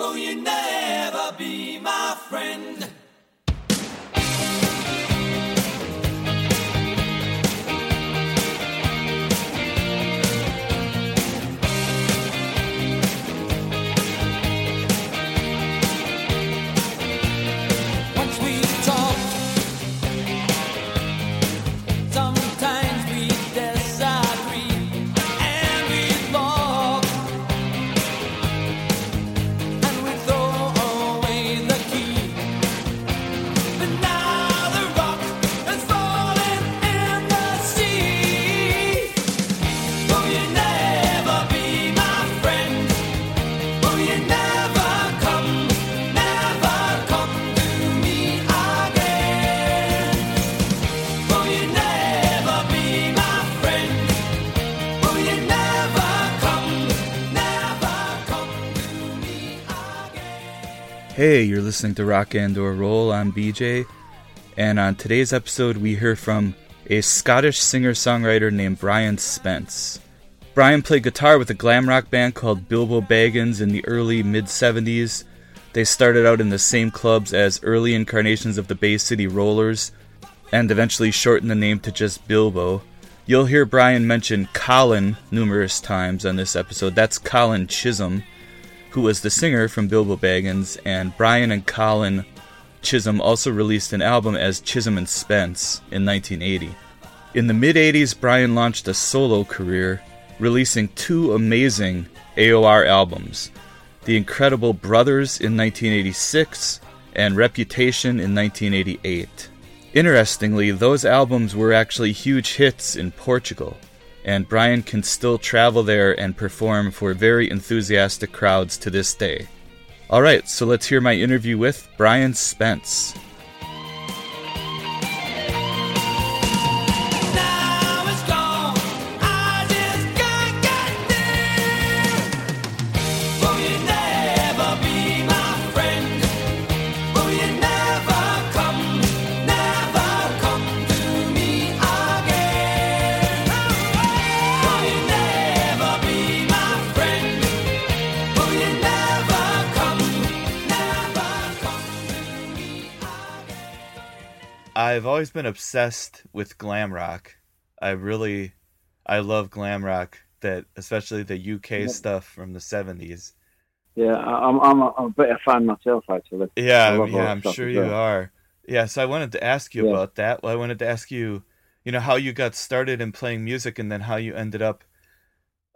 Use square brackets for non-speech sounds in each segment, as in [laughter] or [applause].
Will you never be my friend? Hey, you're listening to Rock and or Roll. I'm BJ, and on today's episode, we hear from a Scottish singer songwriter named Brian Spence. Brian played guitar with a glam rock band called Bilbo Baggins in the early mid 70s. They started out in the same clubs as early incarnations of the Bay City Rollers, and eventually shortened the name to just Bilbo. You'll hear Brian mention Colin numerous times on this episode. That's Colin Chisholm who was the singer from Bilbo Baggins, and Brian and Colin Chisholm also released an album as Chisholm and Spence in 1980. In the mid 80s, Brian launched a solo career, releasing two amazing AOR albums The Incredible Brothers in 1986 and Reputation in 1988. Interestingly, those albums were actually huge hits in Portugal, and Brian can still travel there and perform for very enthusiastic crowds to this day. Alright, so let's hear my interview with Brian Spence. I've always been obsessed with glam rock. I really I love glam rock that especially the UK stuff from the 70s. Yeah, I'm I'm a, I'm a bit of a fan myself actually. Yeah, yeah, I'm sure you well. are. Yeah, so I wanted to ask you Yeah. about that. Well, I wanted to ask you, you know, how you got started in playing music and then how you ended up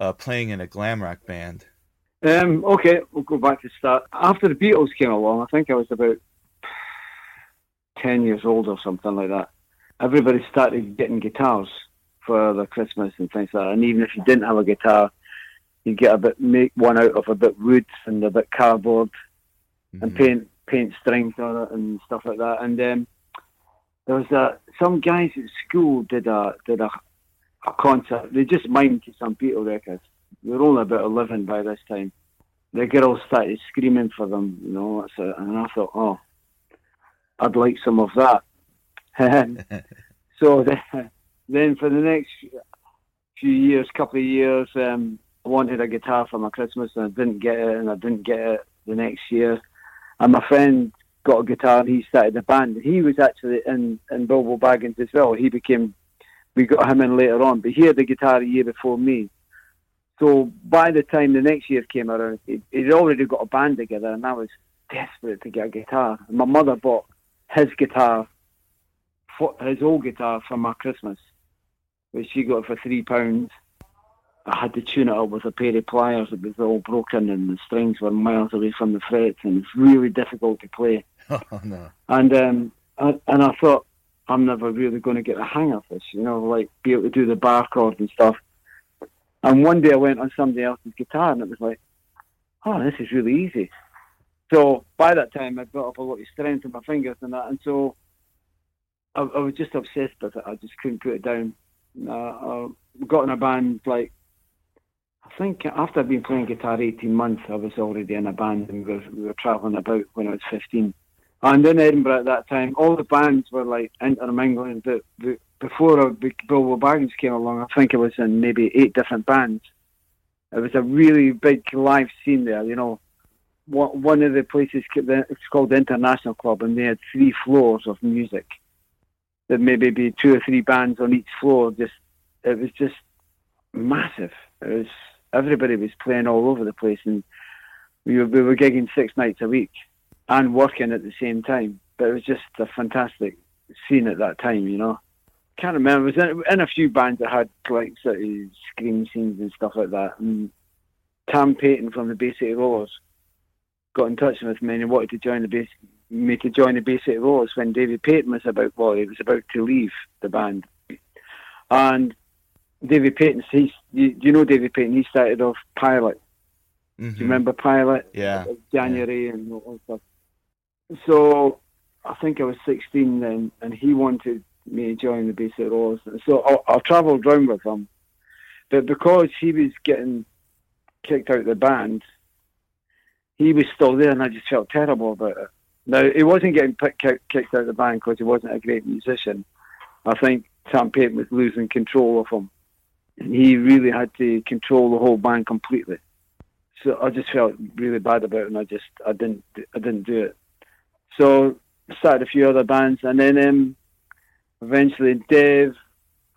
uh, playing in a glam rock band. Um, okay, we'll go back to start. After the Beatles came along, I think I was about ten years old or something like that. Everybody started getting guitars for their Christmas and things like that. And even if you didn't have a guitar, you get a bit make one out of a bit wood and a bit cardboard and Mhm. paint paint strings on it and stuff like that. And um, there was a, some guys at school did a did a, a concert. They just mimed to some Beatle records. They were only about eleven by this time. The girls started screaming for them, you know. And I thought, oh, I'd like some of that. [laughs] [laughs] so then, then for the next few years, couple of years, um, I wanted a guitar for my Christmas and I didn't get it, and I didn't get it the next year. And my friend got a guitar and he started a band. He was actually in, in Bilbo Baggins as well. He became, we got him in later on, but he had the guitar a year before me. So by the time the next year came around, he- he'd already got a band together and I was desperate to get a guitar. And my mother bought his guitar, for, his old guitar for my Christmas, which she got for three pounds. I had to tune it up with a pair of pliers. It was all broken and the strings were miles away from the frets and it's really difficult to play. [laughs] Oh no. And um, I, and I thought I'm never really going to get the hang of this, you know, like be able to do the bar chords and stuff. And one day I went on somebody else's guitar and it was like, oh, this is really easy. So by that time I'd built up a lot of strength in my fingers and that, and so I, I was just obsessed with it. I just couldn't put it down. Uh, I got in a band like I think after I'd been playing guitar 18 months, I was already in a band and we were, we were travelling about when I was 15. And in Edinburgh at that time, all the bands were like intermingling. But the, before Bilbo Baggins came along, I think it was in maybe eight different bands. It was a really big live scene there, you know. One of the places it's called the International Club, and they had three floors of music. There maybe be two or three bands on each floor. Just it was just massive. It was everybody was playing all over the place, and we were, we were gigging six nights a week and working at the same time. But it was just a fantastic scene at that time, you know. Can't remember. I was in, in a few bands that had like sort of scream scenes and stuff like that. And Tam Paton from the City Rollers got in touch with me and he wanted to join the Bay, me to join the City Rollers when David Paton was about well, he was about to leave the band. And David Paton, he's, you, you know David Paton, he started off Pilot. Mhm. Do you remember Pilot? Yeah. January and all that stuff. So I think I was 16 then, and he wanted me to join the Bay City Rollers. So I, I travelled round with him, but because he was getting kicked out of the band, he was still there, and I just felt terrible about it. Now he wasn't getting pick, kicked out of the band because he wasn't a great musician. I think Tam Paton was losing control of him. He really had to control the whole band completely so I just felt really bad about it, and I just I didn't I didn't do it. So started a few other bands, and then um, eventually Dave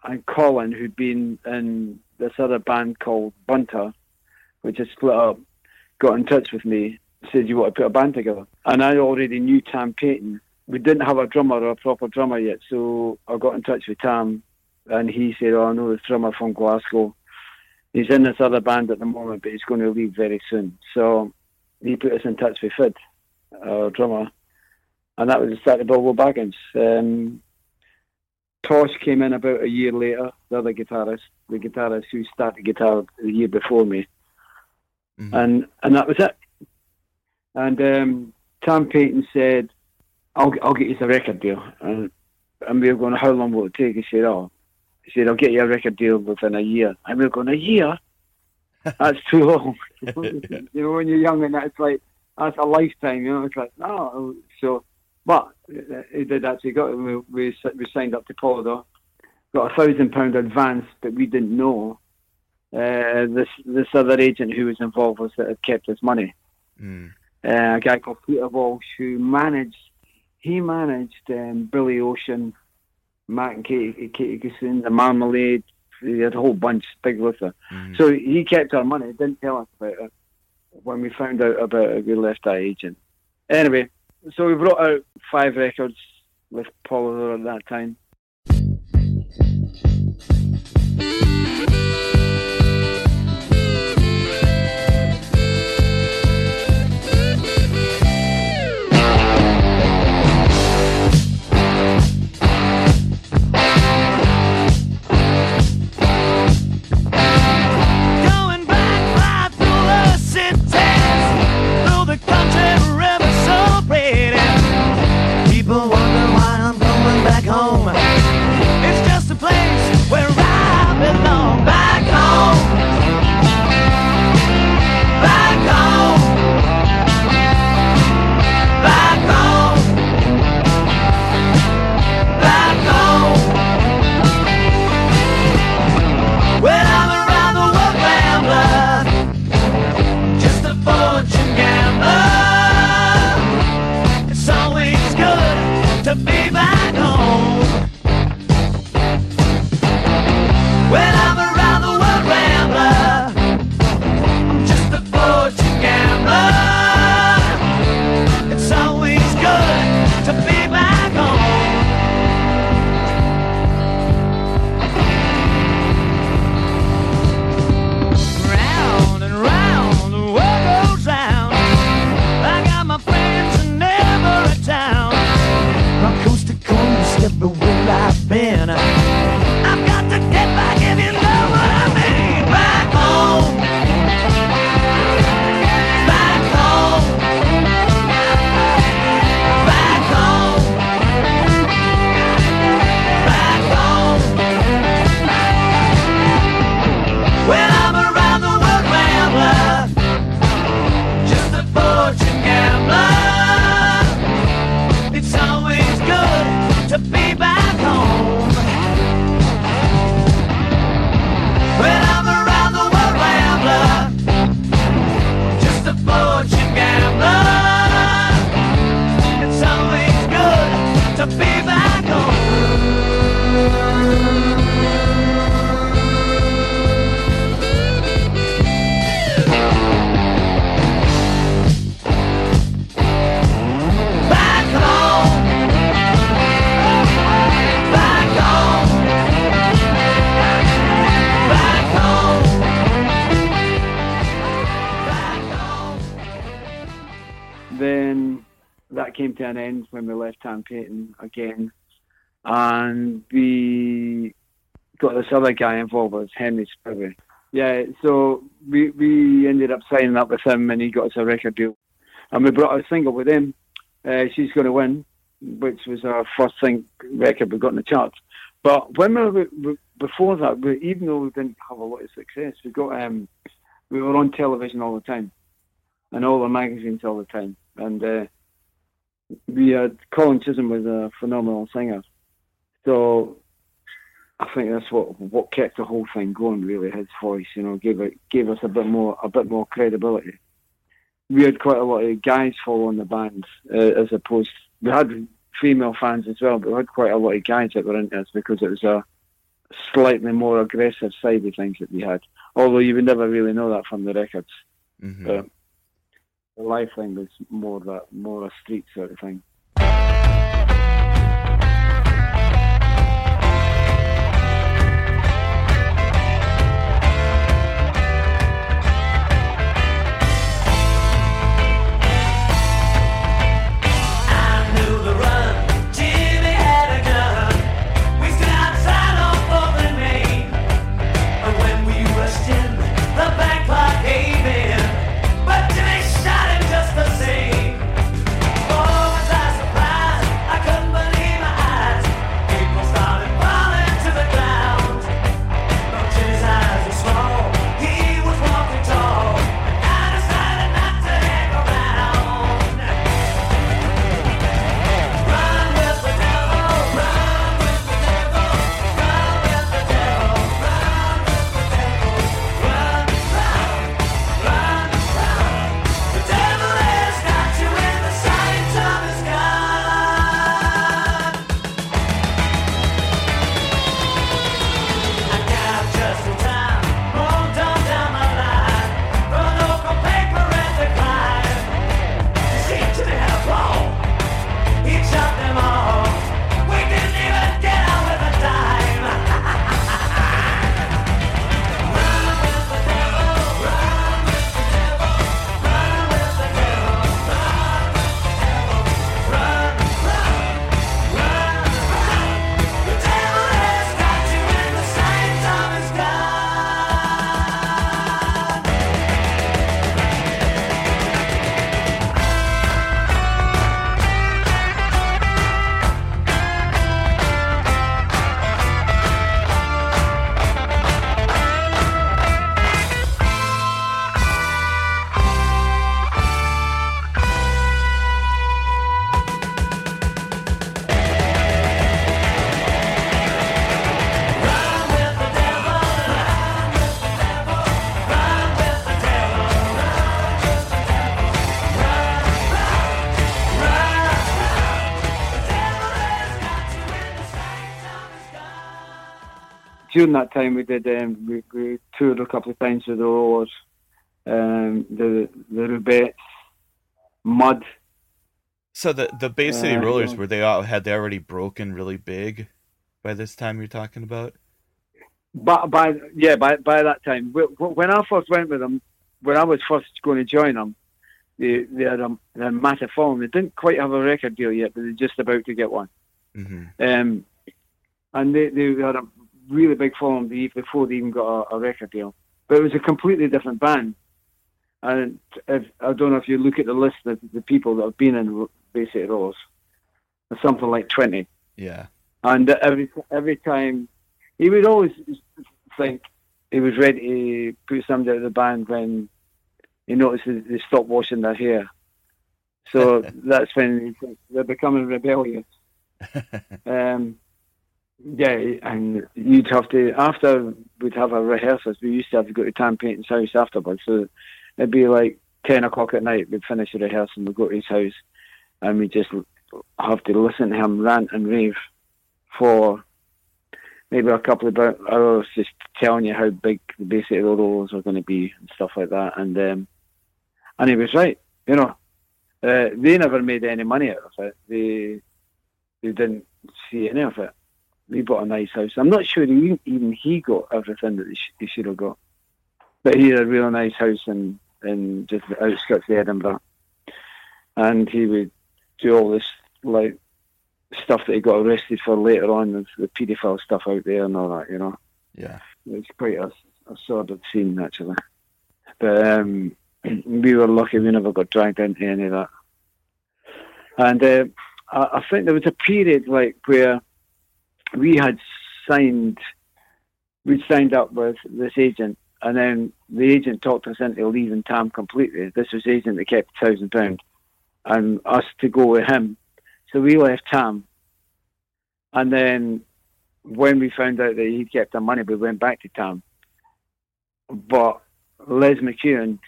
and Colin, who'd been in this other band called Bunter, which had split up, got in touch with me, said you want to put a band together, and I already knew Tam Paton. We didn't have a drummer or a proper drummer yet, so I got in touch with Tam, and he said, "Oh, I know this drummer from Glasgow." he's in this other band at the moment, but he's going to leave very soon. So he put us in touch with Fid, our drummer, and that was the start of Bilbo Baggins. Um, Tosh came in about a year later, the other guitarist, the guitarist who started guitar the year before me, Mhm. and and that was it. And um, Tam Paton said, "I'll I'll get you a record deal," and and we were going, "How long will it take?" He said, "Oh." He said, I'll get you a record deal within a year. And we we're going, a year? [laughs] That's too long. [laughs] you know, when you're young and that's like, that's a lifetime, you know. It's like, no. So, but he did actually got we, we, we signed up to Polydor, got a thousand pound advance that we didn't know. Uh, this this other agent who was involved was that had kept his money. Mm. Uh, a guy called Peter Walsh who managed, he managed um, Billy Ocean, Matt and Katie, Katie the Marmalade. He had a whole bunch, big lifter. Mhm. So he kept our money. Didn't tell us about it. When we found out about it, we left that agent. Anyway, so we brought out five records with Paul at that time. Came to an end when we left Tam Paton again, and we got this other guy involved with Henry Spivey. Yeah, so we we ended up signing up with him, and he got us a record deal, and we brought a single with him. Uh, She's going to win, which was our first thing record we got in the charts. But when we, we before that, we, even though we didn't have a lot of success, we got um, we were on television all the time, and all the magazines all the time, and uh, we had Colin Chisholm was a phenomenal singer, so I think that's what what kept the whole thing going. Really, his voice, you know, gave it gave us a bit more a bit more credibility. We had quite a lot of guys following the band, uh, as opposed we had female fans as well, but we had quite a lot of guys that were into us because it was a slightly more aggressive side of things that we had. Although you would never really know that from the records. hmm Uh, live thing was more that more a street sort of thing. During that time, we did um, we, we toured a couple of times with the Rollers, um, the the Rubettes, Mud. So the the Bay City Uh, Rollers were they all had they already broken really big by this time you're talking about? But by yeah, by by that time, wh- wh- when I first went with them, when I was first going to join them, they they had a, they had a massive following. They didn't quite have a record deal yet, but they're just about to get one. hmm Um, and they, they had a really big following be- before they even got a, a record deal. But it was a completely different band. And if, I don't know if you look at the list of the people that have been in Bay City Rollers, there's something like 20. Yeah. And every every time, he would always think he was ready to put somebody out of the band when he notices they stop washing their hair. So [laughs] that's when they're becoming rebellious. [laughs] Um, yeah, and you'd have to after we'd have our rehearsals. We used to have to go to Tam Paton's house afterwards, so it'd be like ten o'clock at night. We'd finish the rehearsal, we'd go to his house, and we just have to listen to him rant and rave for maybe a couple of hours, just telling you how big the Bay City Rollers are going to be and stuff like that. And um, and he was right, you know. Uh, they never made any money out of it. They they didn't see any of it. He bought a nice house. I'm not sure he, even he got everything that he, sh- he should have got. But he had a real nice house in, in just the outskirts of Edinburgh. and he would do all this like stuff that he got arrested for later on, the, the paedophile stuff out there and all that. You know, Yeah. it's quite a, a sordid scene actually. But um, [clears throat] we were lucky; we never got dragged into any of that. And uh, I, I think there was a period like where we had signed, we'd signed up with this agent, and then the agent talked us into leaving Tam completely. This was the agent that kept thousand pound, and us to go with him. So we left Tam, and then when we found out that he kept our money, we went back to Tam. But Les McKeown,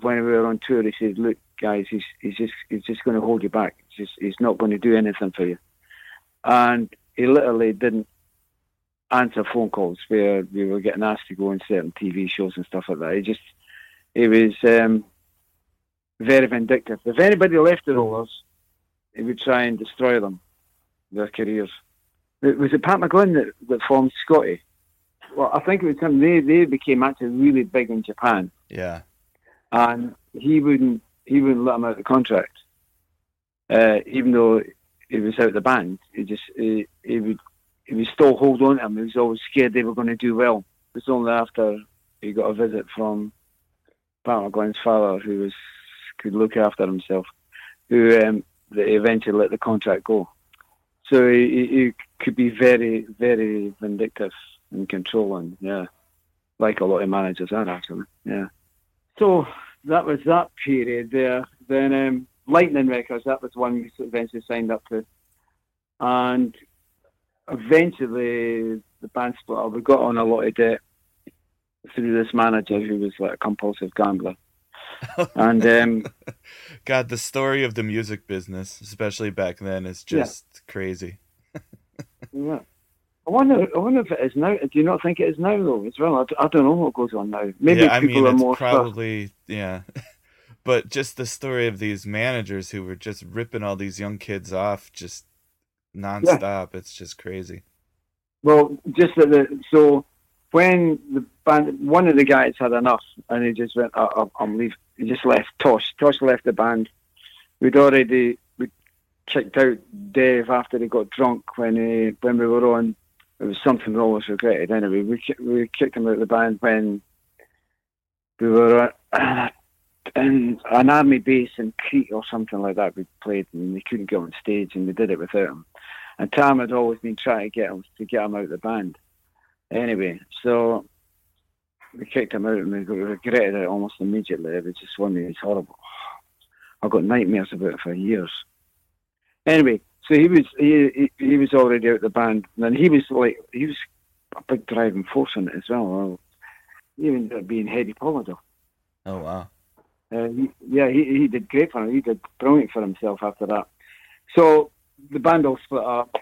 when we were on tour, he said, "Look, guys, he's he's just he's just going to hold you back. He's just he's not going to do anything for you." And he literally didn't answer phone calls where we were getting asked to go on certain TV shows and stuff like that. He just he was um, very vindictive. If anybody left the Rollers, he would try and destroy them, their careers. Was it Pat McGlynn that, that formed Scotty? Well, I think it was him. They they became actually really big in Japan, Yeah. and he wouldn't he wouldn't let him out of the contract, uh, even though he was out of the band. He just he, he would he would still hold on to him. He was always scared they were going to do well. It was only after he got a visit from Pat McGlynn's father, who was could look after himself, who um, that he eventually let the contract go. So he, he, could be very, very vindictive and controlling, yeah, like a lot of managers are actually, yeah. So that was that period there. Then um, Lightning Records, that was the one we eventually signed up to, and eventually the band split up. We got on a lot of debt through this manager who was like a compulsive gambler, [laughs] and um, God, the story of the music business, especially back then, is Yeah. just crazy. [laughs] Yeah. I wonder. I wonder if it is now. Do you not think it is now though? As well, I don't know what goes on now. Maybe yeah, I people mean, are it's more stuff. probably yeah. [laughs] but just the story of these managers who were just ripping all these young kids off, just nonstop. It's just crazy. Well, just that the so when the band, one of the guys had enough, and he just went, I, I, "I'm leaving." He just left. Tosh, Tosh left the band. We'd already we kicked out Dave after he got drunk when he when we were on. It was something we always regretted. Anyway, we we kicked him out of the band when we were uh, [clears throat] in an army base in Crete or something like that. We played and we couldn't get on stage, and we did it without him. And Tam had always been trying to get him to get him out of the band. Anyway, so we kicked him out and we regretted it almost immediately. It was just one of these horrible. I got nightmares about it for years. Anyway, so he was he, he he was already out of the band, and he was like he was a big driving force in it as well. up being Eddie Polydor. Oh wow. Uh, he, yeah, he, he did great for him. He did brilliant for himself after that. So the band all split up.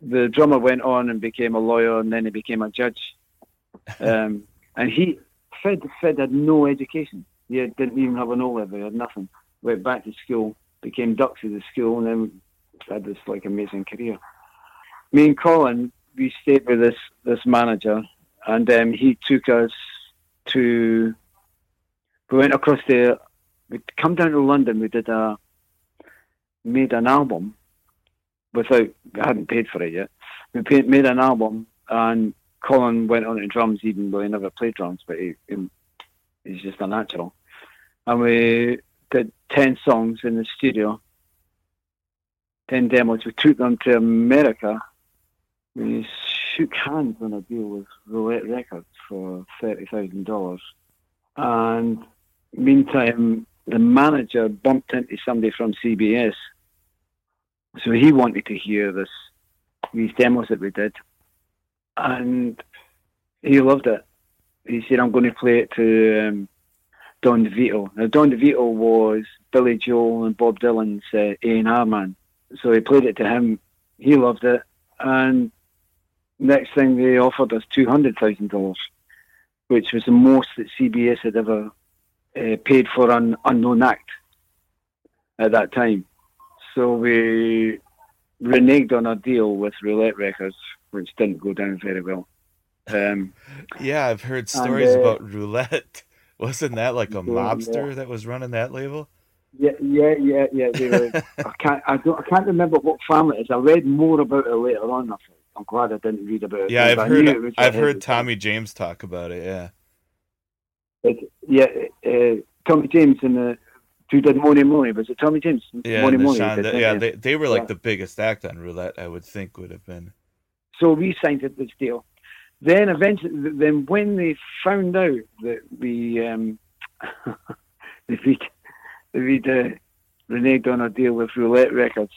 The drummer went on and became a lawyer, and then he became a judge. Um, [laughs] and he, Fred, Fred had no education. He had- didn't even have an O level. He had nothing. Went back to school, became ducks at the school, and then had this like amazing career. Me and Colin, we stayed with this this manager, and um, he took us to. We went across the we'd come down to London. We did a made an album without we hadn't paid for it yet. We paid, made an album, and Colin went on to drums, even though he never played drums, but he, he he's just a natural. And we did ten songs in the studio, ten demos. We took them to America. We shook hands on a deal with Roulette Records for thirty thousand dollars, and meantime, the manager bumped into somebody from CBS. So he wanted to hear this these demos that we did. And he loved it. He said, I'm going to play it to um, Don DeVito. Now, Don DeVito was Billy Joel and Bob Dylan's uh, A&R man. So he played it to him. He loved it. And next thing, they offered us $200,000, which was the most that CBS had ever uh, paid for an unknown act at that time. So we reneged on a deal with Roulette Records, which didn't go down very well. Um, Yeah, I've heard stories uh, about roulette. [laughs] Wasn't that like a mobster yeah. that was running that label? Yeah, yeah, yeah, yeah. They were, [laughs] I can't, I don't, I can't remember what family it is. I read more about it later on. I'm glad I didn't read about it. Yeah, I've I knew it heard. I've heard. Tommy James talk about it. Yeah. It, yeah, uh, Tommy James and the who did Mony Mony. Was it Tommy James? Yeah, Mony Mony. Sean- did, yeah, they they were like Yeah. the biggest act on roulette. I would think would have been. So we signed it this deal. Then eventually, then when they found out that we um, [laughs] that we'd, that we'd uh, reneged on a deal with Roulette Records,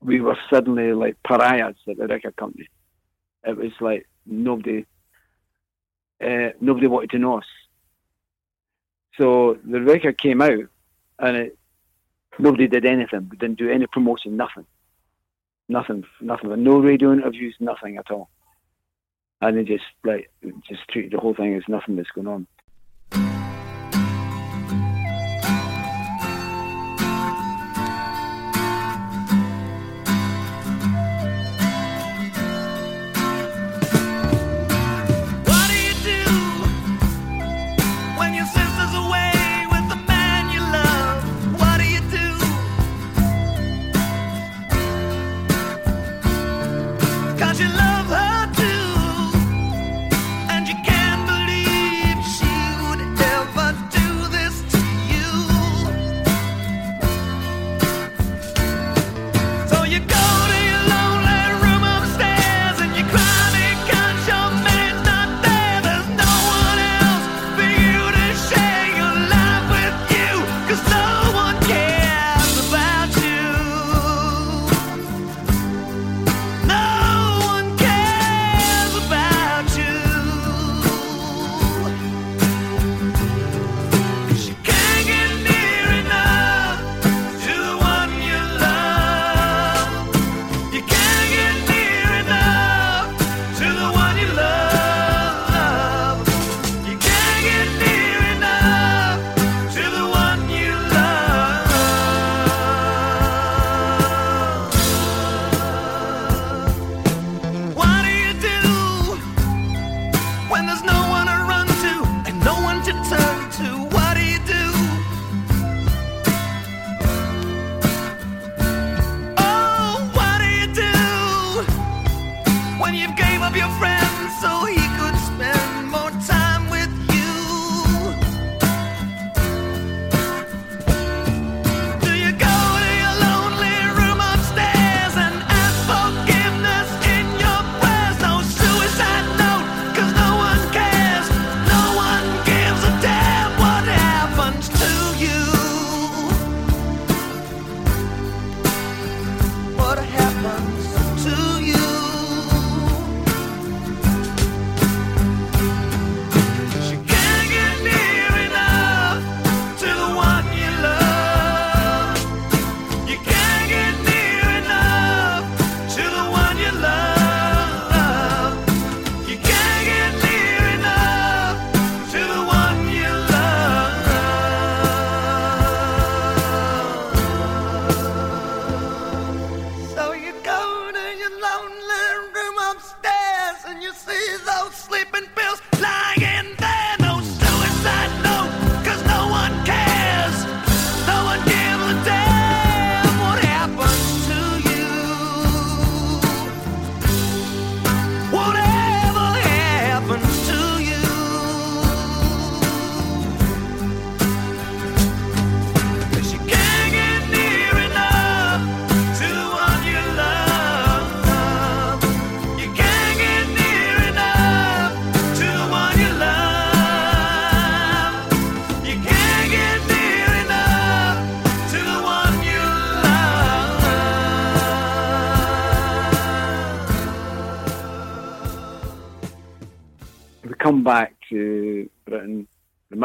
we were suddenly like pariahs at the record company. It was like nobody, uh, nobody wanted to know us. So the record came out, and it, nobody did anything. We didn't do any promotion, nothing nothing, nothing, no radio interviews, nothing at all. And they just like just treated the whole thing as nothing that's going on.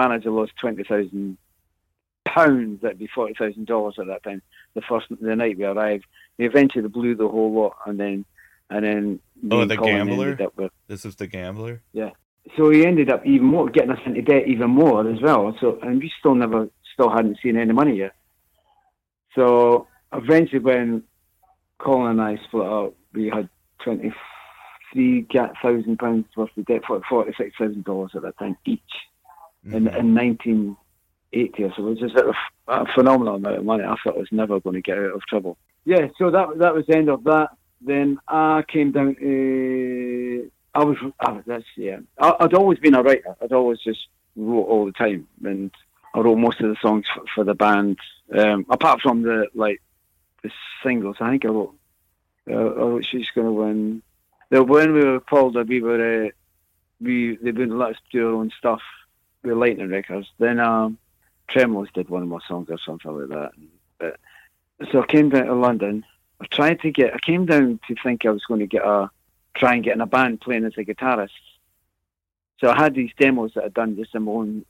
Manager lost twenty thousand pounds. That'd be forty thousand dollars at that time. The first the night we arrived, they eventually blew the whole lot, and then and then Oh, the Colin gambler? ended up with This is the gambler. Yeah. So he ended up even more getting us into debt even more as well. So and we still never still hadn't seen any money yet. So eventually when Colin and I split up, we had twenty three thousand pounds worth of debt for forty six thousand dollars at that time each in Mhm. in nineteen eighty or so. It was just a, a phenomenal amount of money. I thought I was never going to get out of trouble. Yeah, so that that was the end of that. Then I came down to. I was. I, that's yeah. I, I'd always been a writer. I'd always just wrote all the time, and I wrote most of the songs for, for the band. Um, apart from the like the singles, I think I wrote. Uh, I wrote "She's Gonna Win." The, when we were called, we were. Uh, we they wouldn't let us do our own stuff with Lightning Records. Then um, Tremeloes did one of my songs or something like that. But, so I came down to London. I tried to get. I came down to think I was going to get a try and get in a band playing as a guitarist. So I had these demos that I'd done just in my own,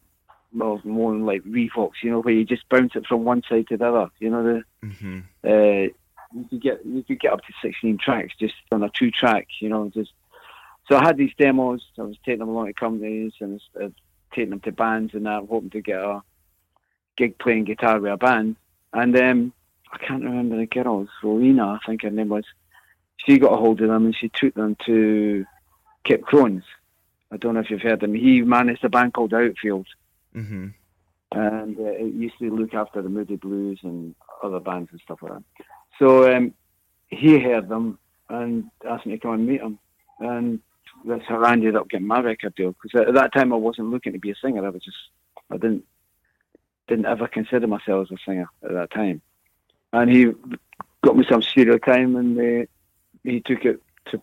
well, my own like Revox, you know, where you just bounce it from one side to the other. You know the. Mm-hmm. Uh, you could get you could get up to sixteen tracks just on a two track, you know, just so I had these demos. I was taking them along to companies and taking them to bands and that, hoping to get a gig playing guitar with a band. And um, I can't remember the girl, Rowena, I think her name was. She got a hold of them and she took them to Kip Krones. I don't know if you've heard him. He managed a band called Outfield, Mm-hmm. and uh, it used to look after the Moody Blues and other bands and stuff like that. So um, he heard them and asked me to come and meet him, and that's how I ended up getting my record deal. Because at that time I wasn't looking to be a singer. I was just I didn't didn't ever consider myself as a singer at that time. And he got me some studio time, and uh, he took it to.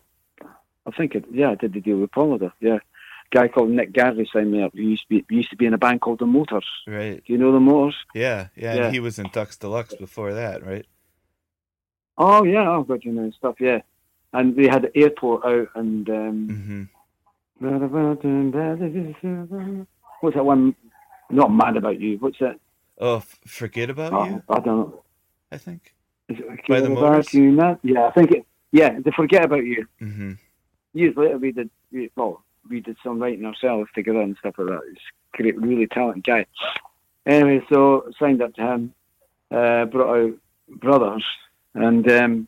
I think it, yeah, I did the deal with Polydor. Yeah, guy called Nick Garvey signed me up. He used to be he used to be in a band called the Motors. Right. Do you know the Motors? Yeah. Yeah. Yeah. And he was in Ducks Deluxe before that, right? Oh yeah, I've got you know stuff. Yeah, and they had the airport out, and um, Mm-hmm. what's that one? Not mad about you. What's that? Oh, forget about Oh, you. I don't know. I think. Is it By the? About You Now? Yeah, I think it. Yeah, they forget about you. Mm-hmm. Years later, we did. We, well, we did some writing ourselves together and stuff like that. He's a great, really talented guy. Anyway, so signed up to him. Uh, brought out brothers, and um,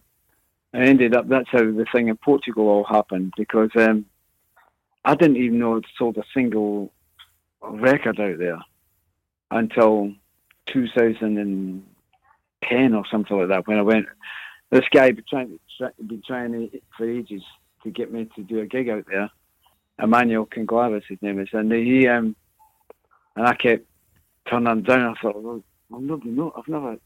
I ended up. That's how the thing in Portugal all happened because um, I didn't even know it sold a single record out there until 2010 or something like that. When I went, this guy had been trying to been trying to, for ages to get me to do a gig out there. Emmanuel Conglavis, his name is, and he um, and I kept turning him down. I thought, well, I've never, I've never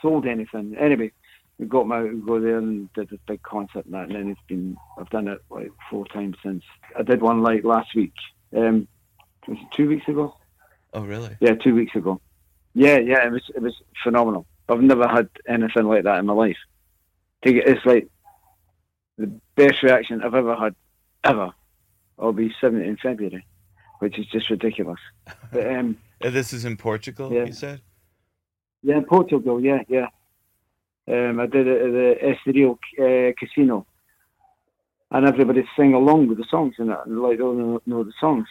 sold anything. Anyway, we got out, we go there and did this big concert and that, and then it's been, I've done it like four times since. I did one like last week. Um, was it two weeks ago? Oh, really? Yeah, two weeks ago. Yeah, yeah, it was it was phenomenal. I've never had anything like that in my life. It's like the best reaction I've ever had, ever. I'll be 70 in February, which is just ridiculous. But um, [laughs] This is in Portugal, Yeah. you said? yeah, in Portugal, yeah, yeah. Um, I did it at the Estoril uh, Casino, and everybody sang along with the songs and that, and like all know, know the songs.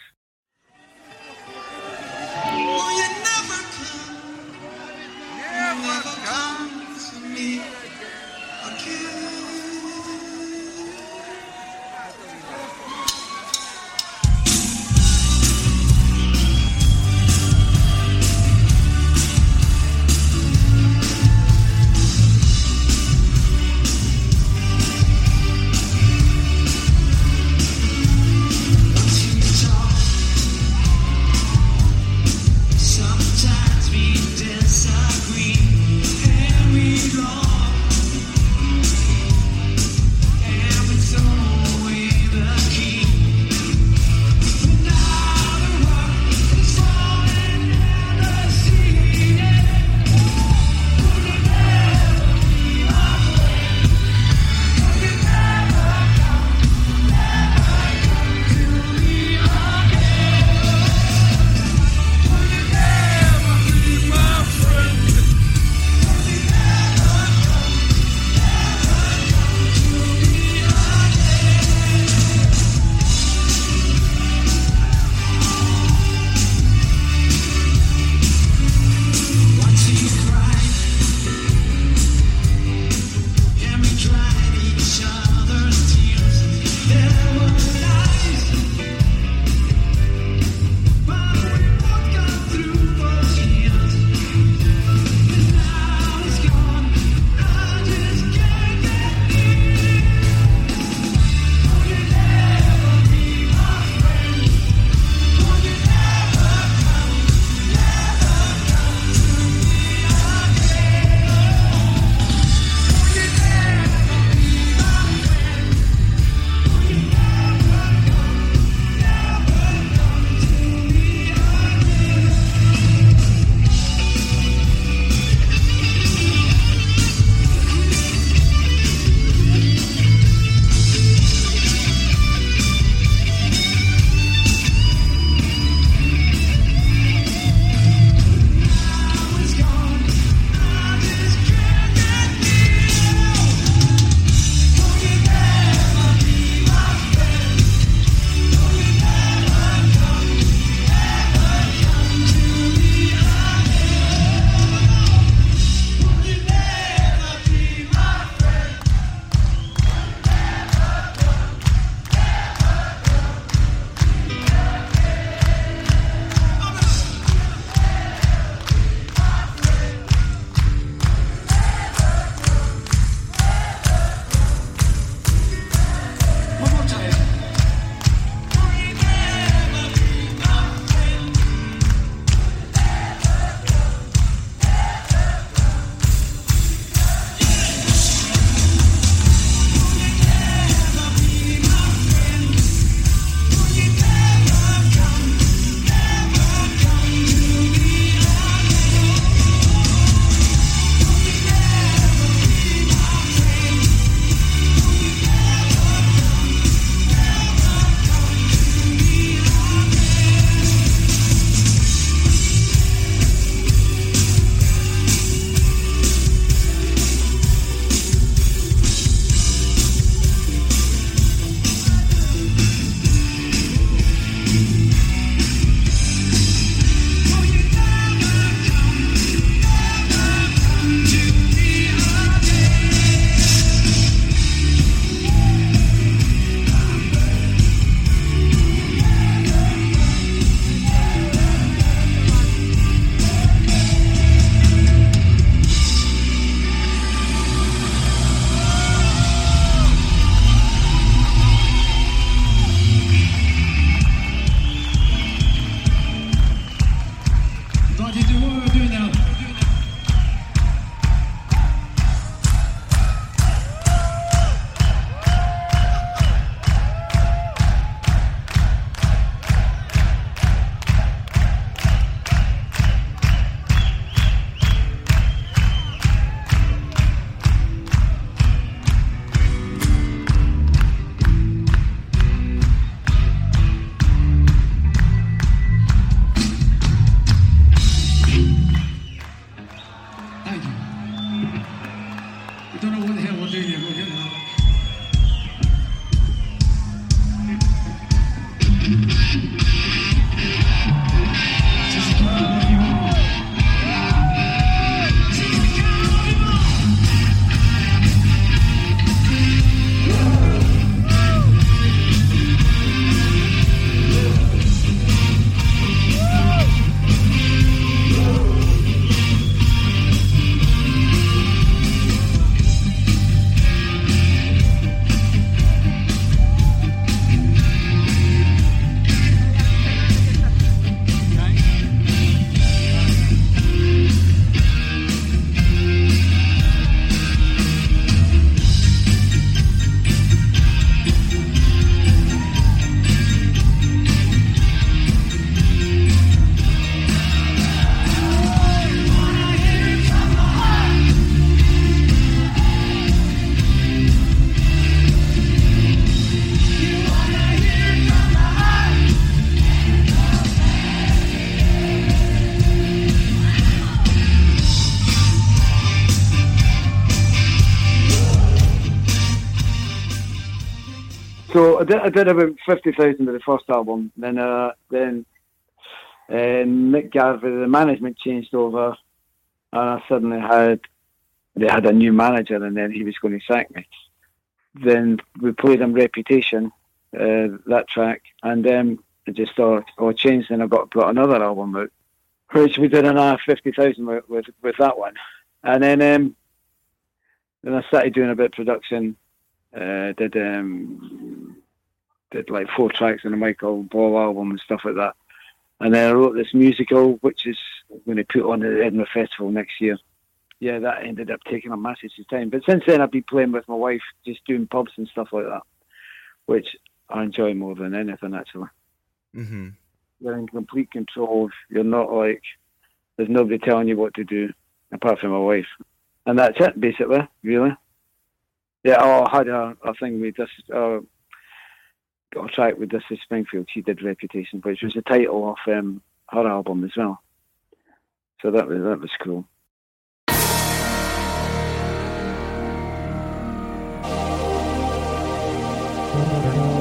Did, I did about fifty thousand with the first album. Then, uh, then uh, Mick Garvey, the management changed over, and I suddenly had they had a new manager, and then he was going to sack me. Then we played him Reputation, uh, that track, and then it just thought, oh, changed. Then I got put another album out, which we did another fifty thousand with, with with that one, and then um, then I started doing a bit of production uh, did um, did like four tracks on a Michael Ball album and stuff like that. And then I wrote this musical, which is going to put on at the Edinburgh Festival next year. Yeah, that ended up taking a massive time. But since then, I've been playing with my wife, just doing pubs and stuff like that, which I enjoy more than anything, actually. Mm-hmm. You're in complete control. You're not like, there's nobody telling you what to do, apart from my wife. And that's it, basically, really. Yeah, oh, I had a, a thing with this, uh, got a track with Dusty Springfield. She did Reputation, which was the title of um, her album as well. So that was that was cool. They're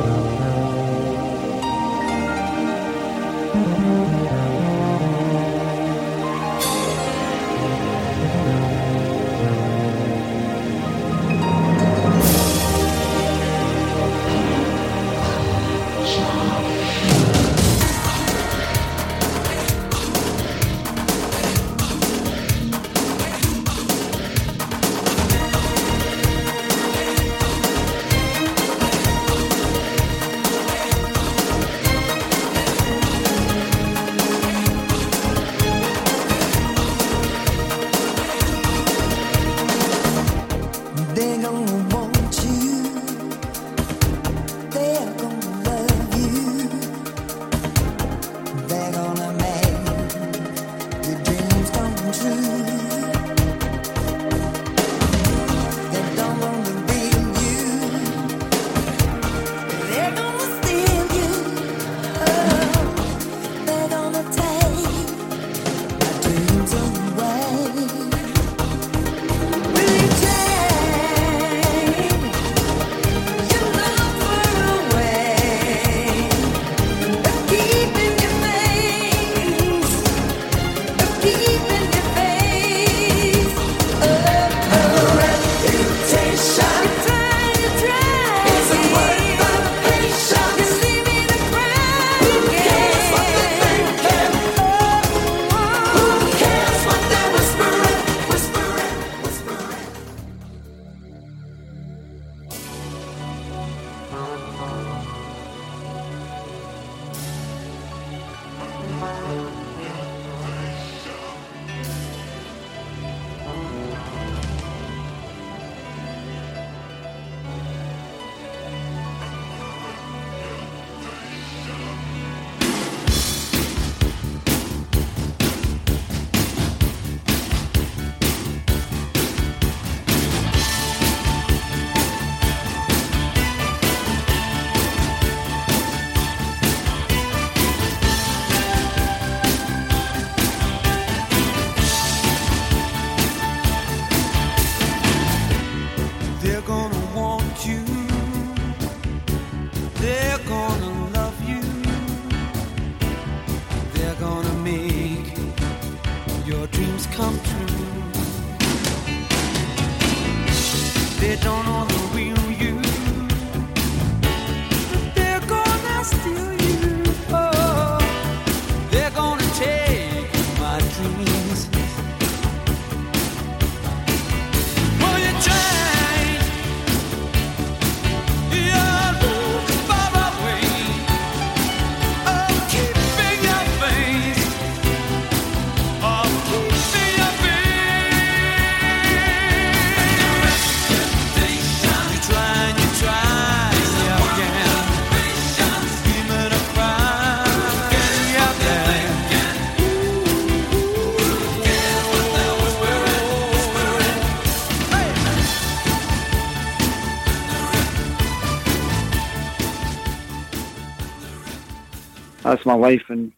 That's my life in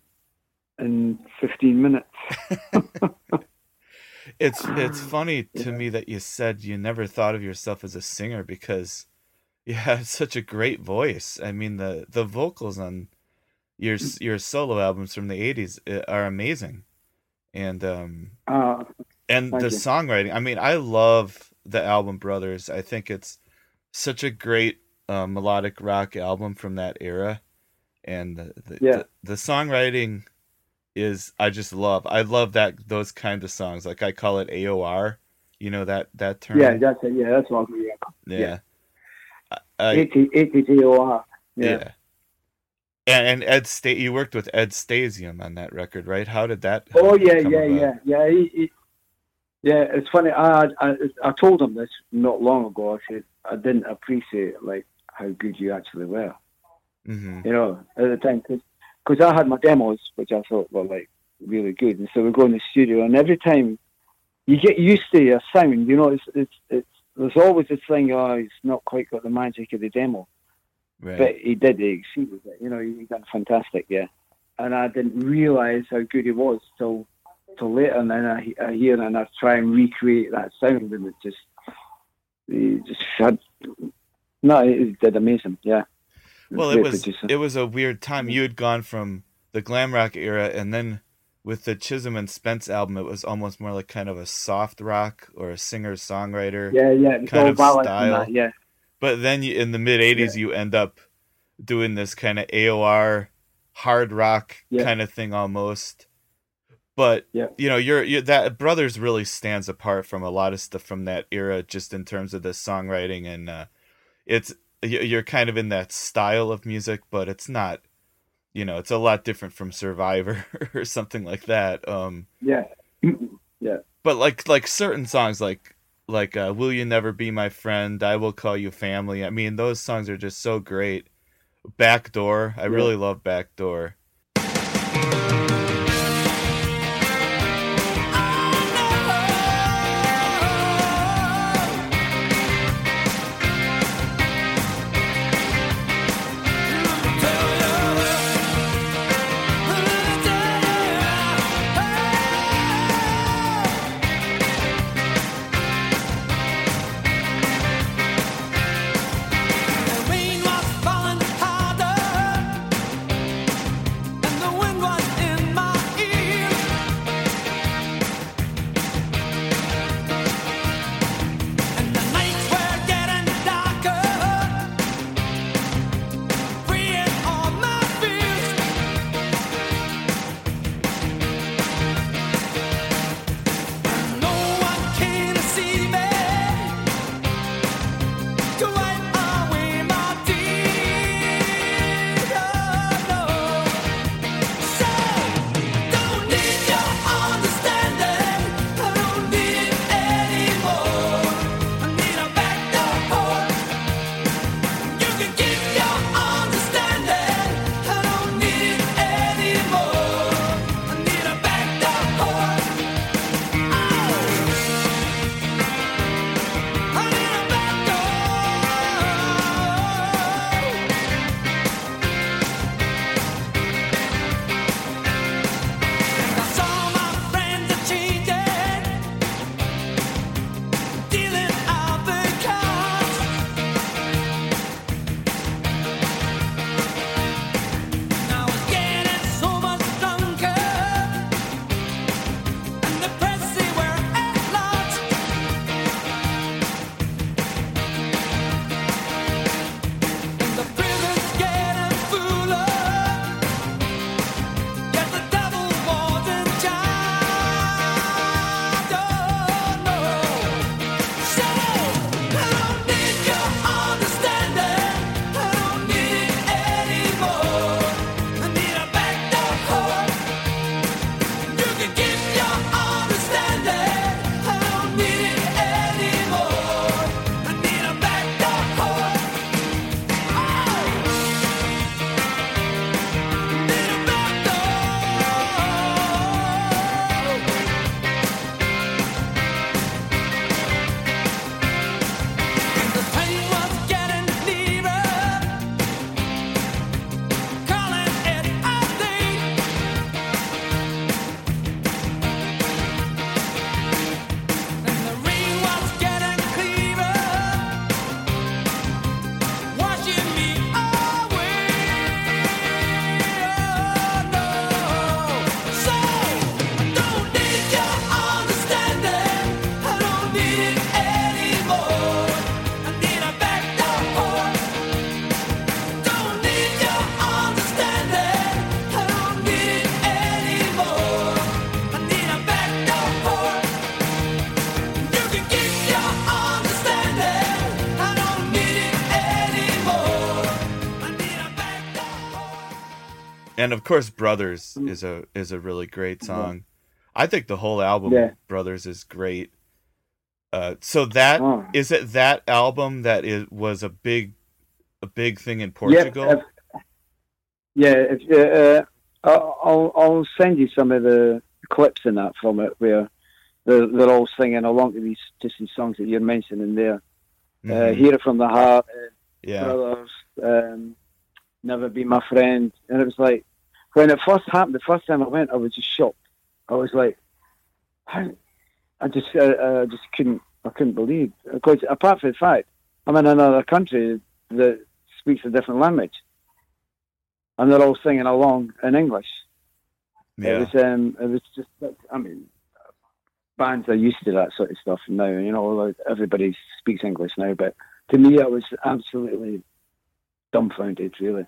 in 15 minutes. [laughs] It's [laughs] it's funny to me that you said you never thought of yourself as a singer because [laughs] you have such a great voice. I mean the the vocals on your your solo albums from the 80s uh, are amazing. And um Uh, and the you. songwriting. I mean, I love the album Brothers. I think it's such a great uh, melodic rock album from that era, and the the, Yeah. the the songwriting is I just love. I love that those kind of songs. Like I call it AOR. You know that that term. yeah, that's it. Yeah, that's what I'm yeah. yeah. I- I- 80, 80 TOR. yeah. Yeah. And, and Ed Sta- you worked with Ed Stasium on that record, right? How did that? Oh yeah, yeah, yeah, yeah. He, yeah, it's funny. I, I I told him this not long ago. I said I didn't appreciate like how good you actually were. Mhm. You know, at the time, because I had my demos, which I thought were like really good, and so we go in the studio, and every time you get used to your sound, you know, it's it's it's there's always this thing. Oh, he's not quite got the magic of the demo. Right. But he did. He exceeded it. You know, he done fantastic. Yeah, and I didn't realise how good he was till till later. And then I, I hear and I try and recreate that sound, and it just he just had. No, he did amazing. Yeah. Well it was producer. it was a weird time you had gone from the glam rock era and then with the chisholm and spence album it was almost more like kind of a soft rock or a singer songwriter yeah, yeah. Kind of style. that, yeah. but then you, in the mid 80s you end up doing this kind of aor hard rock Yeah. kind of thing almost but Yeah. you know you're, you're that brothers really stands apart from a lot of stuff from that era just in terms of the songwriting and uh it's you're kind of in that style of music but it's not you know it's a lot different from survivor [laughs] or something like that um Yeah. [clears throat] Yeah. But like like certain songs like like uh, will you never be my friend i will call you family i mean those songs are just so great backdoor i really love backdoor and of course Brothers is a is a really great song. I think the whole album Yeah. Brothers is great. Uh, so that is Oh. it that album that is was a big a big thing in Portugal. Yeah, if, yeah. If, uh, I'll I'll- I'll send you some of the clips in that from it where they're, they're all singing along to these just these songs that you're mentioning there. Uh, Mhm. Hear it from the heart, uh, yeah. brothers, um, never be my friend, and it was like when it first happened. The first time I went, I was just shocked. I was like, how? I just uh, I just couldn't I couldn't believe because apart from the fact I'm in another country that speaks a different language, and they're all singing along in English. It was um it was just I mean bands are used to that sort of stuff now. You know, everybody speaks English now, but to me, I was absolutely dumbfounded, really.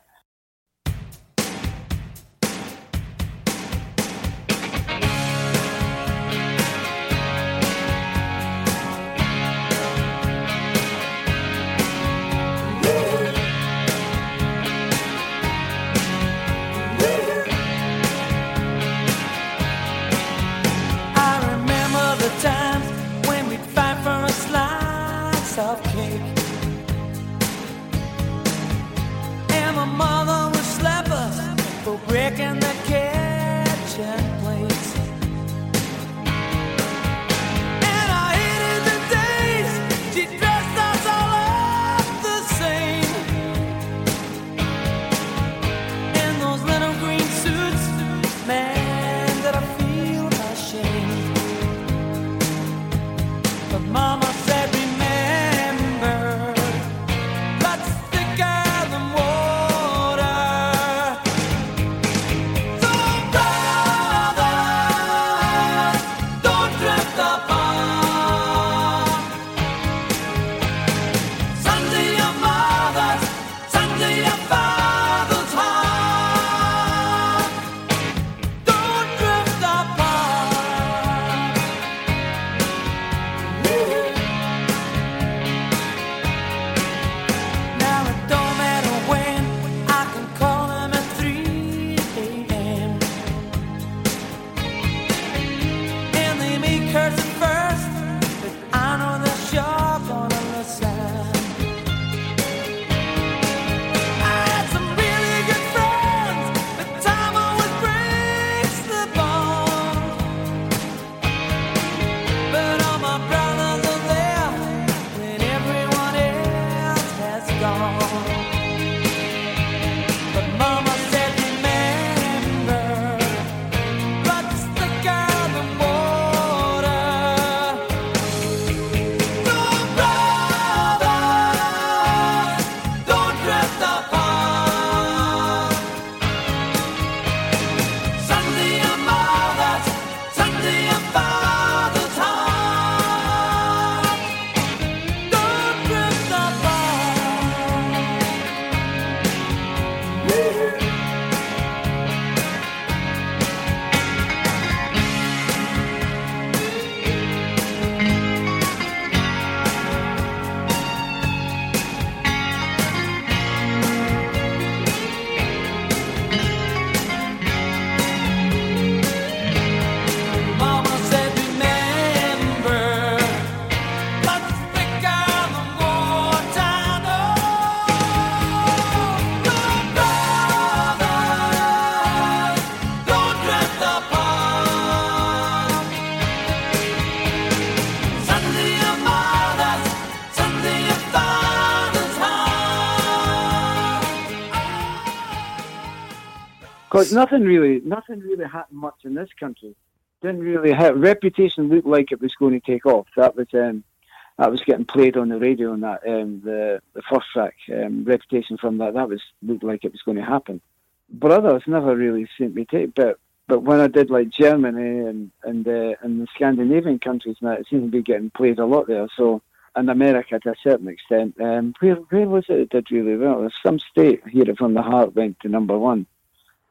Nothing really, nothing really happened much in this country. Didn't really have reputation looked like it was going to take off. That was um, that was getting played on the radio and that um, the the first track um, reputation from that that was looked like it was going to happen. Brothers never really seemed to take, but but when I did like Germany and and uh, and the Scandinavian countries, now it seemed to be getting played a lot there. So in America to a certain extent, um, where where was it? It did really well. Some state hear it from the heart went to number one.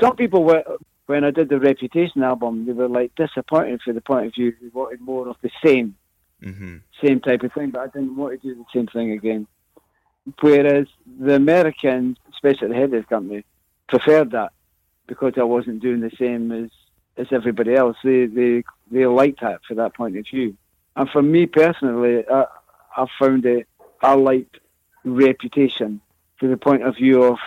some people were when I did the Reputation album, they were like disappointed for the point of view they wanted more of the same, hmm same type of thing. But I didn't want to do the same thing again. Whereas the Americans, especially the head of the company, preferred that because I wasn't doing the same as as everybody else. They they they liked that for that point of view. And for me personally, I, I found it. I liked Reputation to the point of view of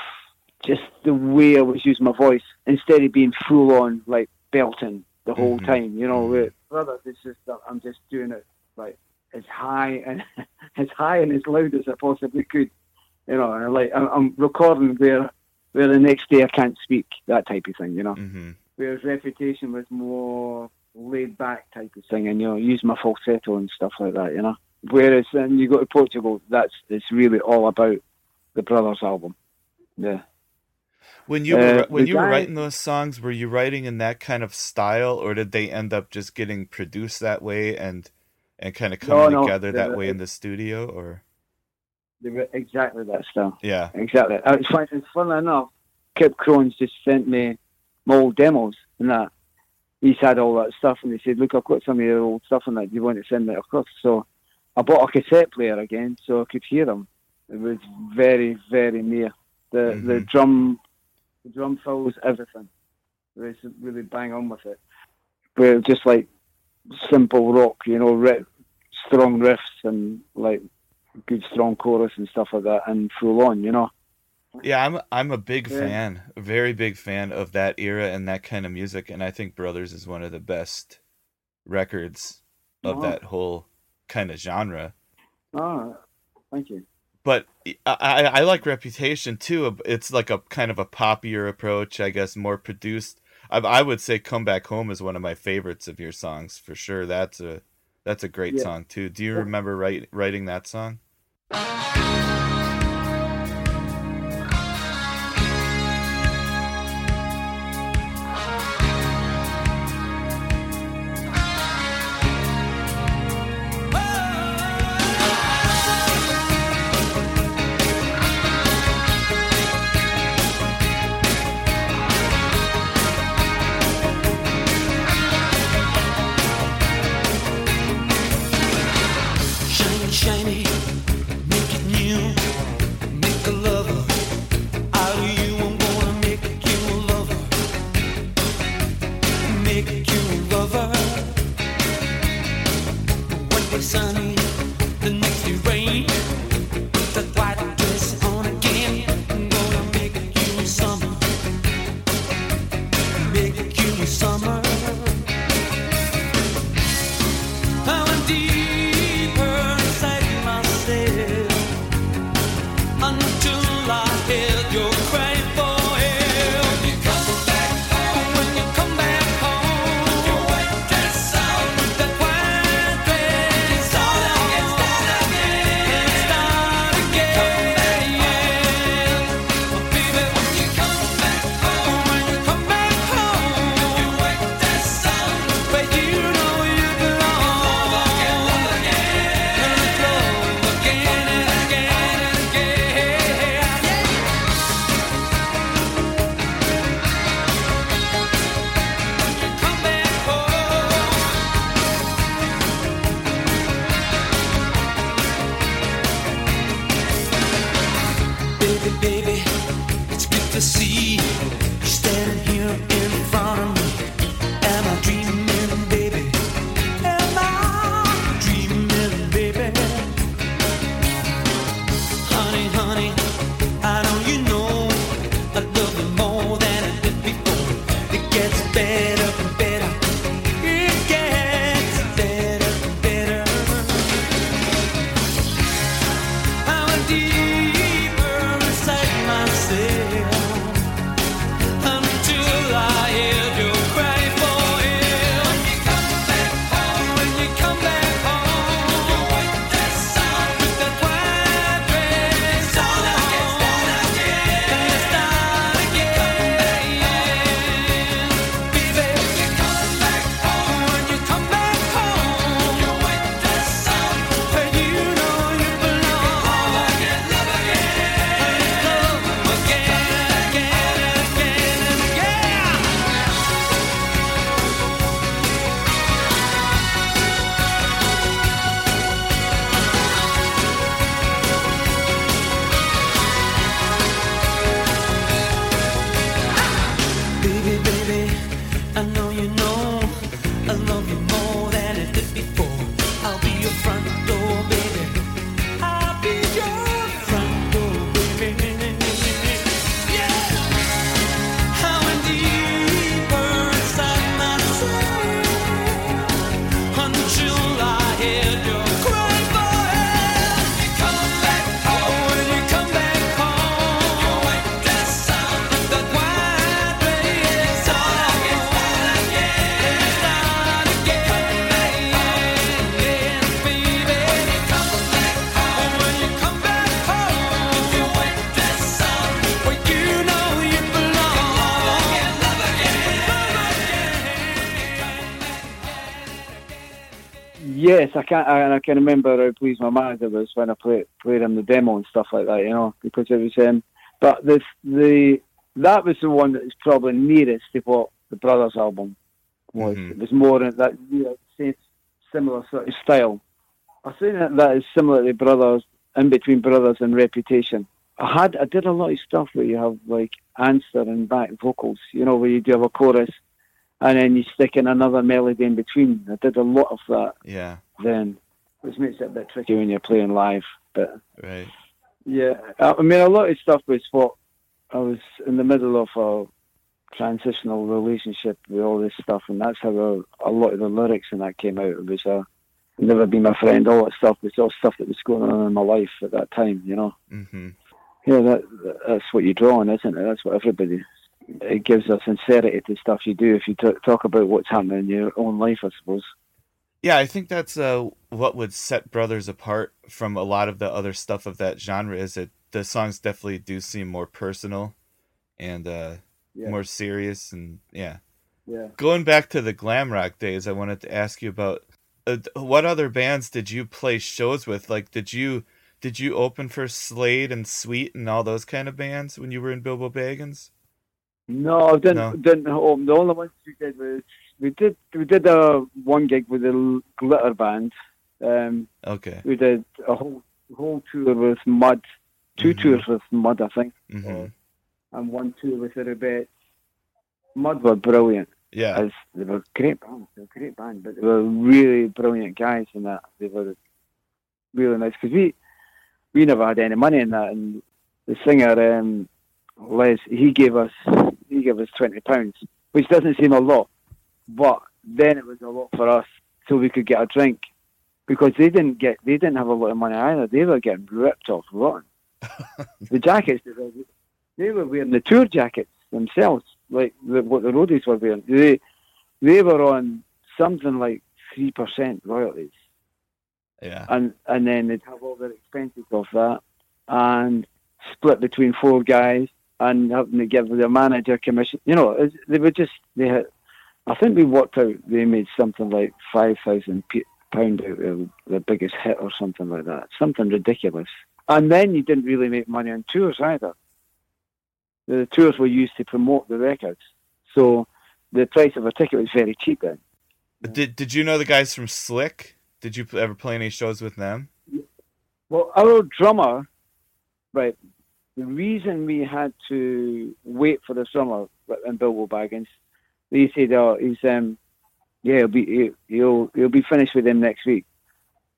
just the way I was using my voice instead of being full on like belting the whole Mhm. time. You know, Mhm. brothers, it's just that I'm just doing it like as high and [laughs] as high and as loud as I possibly could. You know, and like I'm, I'm recording where where the next day I can't speak, that type of thing. You know, hmm whereas Reputation was more laid back type of thing, and you know, use my falsetto and stuff like that. You know, whereas then you go to Portugal, that's it's really all about the brothers album. Yeah. When you Uh, were when the you were writing those songs, were you writing in that kind of style, or did they end up just getting produced that way and and kind of coming no, together that way in the studio? Or They were exactly that style. yeah, Exactly. Uh, It's fun, it's fun enough. Kip Krones just sent me my old demos and that. He's had all that stuff and he said, Look, I've got some of your old stuff and that. Do you want to send it across? So I bought a cassette player again so I could hear them. It was very, very near. The the Mhm. drum the drum fills everything. Was really bang on with it. But just like simple rock, you know, strong riffs and like good strong chorus and stuff like that and full on, you know. yeah. I'm I'm a big Yeah. fan, a very big fan of that era and that kind of music, and I think Brothers is one of the best records of Wow. that whole kind of genre. Oh, thank you. But I, I I like Reputation too. It's like a kind of a poppier approach, I guess, more produced. I, I would say "Come Back Home" is one of my favorites of your songs for sure. That's a that's a great Yeah. song too. Do you Yeah. remember write, writing that song? Myself I and I can remember how pleased my manager was when I played played him the demo and stuff like that, you know, because it was um but this the that was the one that was probably nearest to what the Brothers album was. Mhm. It was more in that you know, same similar sort of style. I think that that is similar to Brothers in between Brothers and Reputation. I had I did a lot of stuff where you have like answer and back vocals, you know, where you do have a chorus and then you stick in another melody in between. I did a lot of that Yeah. Then, which makes it a bit tricky when you're playing live. But Right. yeah, I mean, a lot of stuff was what I was in the middle of a transitional relationship with all this stuff, and that's how a, a lot of the lyrics and that came out. It was uh, never be my friend. All that stuff was all stuff that was going on in my life at that time. You know, Mm-hmm. yeah, that that's what you draw on, isn't it? That's what everybody. It gives a sincerity to stuff you do if you t- talk about what's happening in your own life, I suppose. Yeah, I think that's uh, what would set Brothers apart from a lot of the other stuff of that genre. Is that the songs definitely do seem more personal and uh, Yeah. more serious, and yeah. Yeah. Going back to the glam rock days, I wanted to ask you about uh, what other bands did you play shows with? Like, did you did you open for Slade and Sweet and all those kind of bands when you were in Bilbo Baggins? No, I didn't. No? Didn't. Um, the only ones we did was we did we did a one gig with the Glitter Band. Um, Okay. we did a whole whole tour with Mud, 2 Mhm. tours with Mud, I think, hmm and one tour with the Rubettes. Mud were brilliant. Yeah. As they were great bands, they were a great band, but they were really brilliant guys in that. They were really nice because we we never had any money in that, and the singer um, Les he gave us he gave us twenty pounds, which doesn't seem a lot, but then it was a lot for us, so we could get a drink because they didn't get they didn't have a lot of money either. They were getting ripped off rotten. [laughs] the jackets they, they were wearing the tour jackets themselves, like the, what the roadies were wearing. They they were on something like three percent royalties, Yeah. and and then they'd have all their expenses off that, and split between four guys, and having to give their manager commission. You know, they were just they had. I think we worked out they made something like five thousand pound out of the biggest hit or something like that. Something ridiculous. And then you didn't really make money on tours either. The tours were used to promote the records, so the price of a ticket was very cheap then. Did Did you know the guys from Slik? Did you ever play any shows with them? Well, our drummer, right, the reason we had to wait for the drummer in Bilbo Baggins, they said, oh, he's, um, yeah, he'll be, he- he'll, he'll be finished with him next week.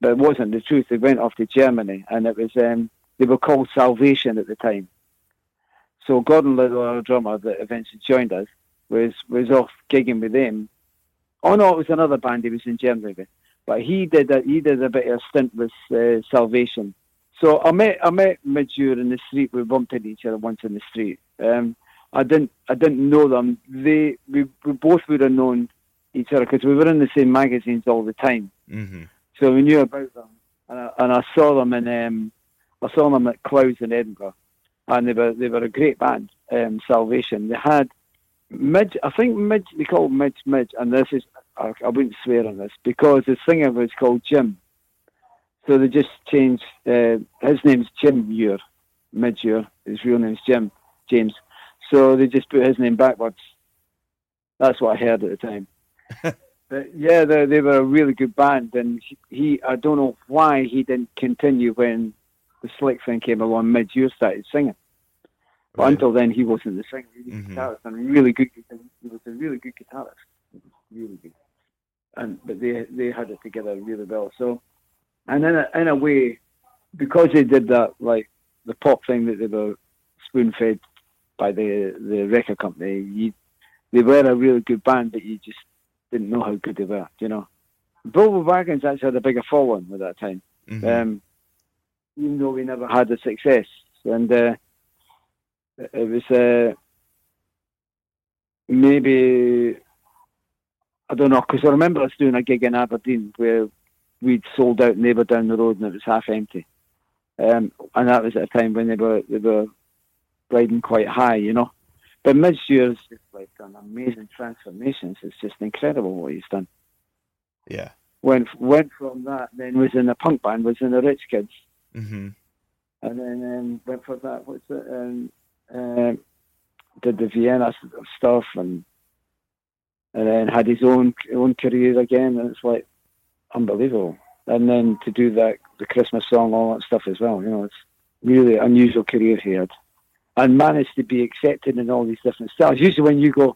But it wasn't the truth. They went off to Germany, and it was, um, they were called Salvation at the time. So Gordon Little, our drummer that eventually joined us, was, was off gigging with them. Oh no, it was another band he was in Germany with but he did a, he did a bit of a stint with uh, Salvation. So I met I met Midge Ure in the street. We bumped into each other once in the street. Um, I didn't I didn't know them. They we, we both would have known each other because we were in the same magazines all the time. Mm-hmm. So we knew about them, and I, and I saw them in um, I saw them at Clouds in Edinburgh, and they were they were a great band. Um, Salvation. They had Midge. I think Midge. They called Midge Midge, and this is I, I wouldn't swear on this because the singer was called Jim. So they just changed. Uh, his name's Jim Ure, Midge Ure. His real name's Jim James. So they just put his name backwards. That's what I heard at the time. [laughs] But yeah, they, they were a really good band, and he, he I don't know why he didn't continue when the Slik thing came along. Midge Ure started singing, but Right. until then he wasn't the singer. He was Mhm. a guitarist and really good. He was a really good guitarist, really good. And but they they had it together really well. So, and in a, in a way, because they did that like the pop thing that they were spoon fed by the the record company, you, they were a really good band, but you just didn't know how good they were, you know. Bilbo Baggins actually had a bigger following at that time, Mhm. um, even though we never had the success. And uh, it was uh, maybe, I don't know, because I remember us doing a gig in Aberdeen where we'd sold out and neighbour down the road and it was half empty. Um, and that was at a time when they were they were riding quite high, you know. But Midge Ure's just like done amazing transformations. It's just incredible what he's done. Yeah. went went from that. Then was in a punk band, was in the Rich Kids, hmm and then um, went for that. What's it? Um, um, did the Vienna stuff, and and then had his own own career again. And it's like unbelievable. And then to do that, the Christmas song, all that stuff as well. You know, it's really unusual career he had, and managed to be accepted in all these different styles. Usually, when you go,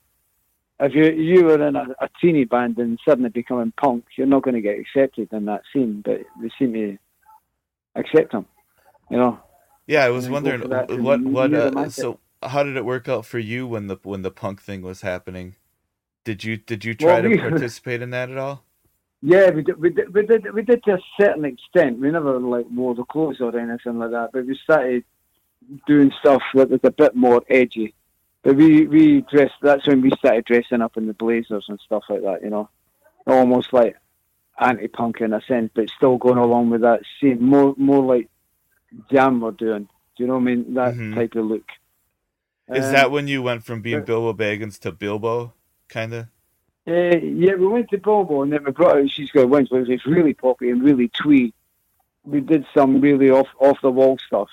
if you you were in a, a teeny band and suddenly becoming punk, you're not going to get accepted in that scene. But they seem to accept him. You know. Yeah, I was wondering what what uh, so how did it work out for you when the when the punk thing was happening? Did you did you try Well, to we- [laughs] participate in that at all? Yeah, we did, we did, we did, we did to a certain extent. We never like wore the clothes or anything like that, but we started doing stuff that was a bit more edgy. But we we dressed. That's when we started dressing up in the blazers and stuff like that. You know, almost like anti-punk in a sense, but still going along with that scene. More more like Jam we're doing. Do you know what I mean? That Mhm. type of look. Is Um, that when you went from being uh, Bilbo Baggins to Bilbo, kind of? Uh, yeah, we went to Bilbo and then we brought out She's Got Wings, which was really poppy and really twee. We did some really off off the wall stuff.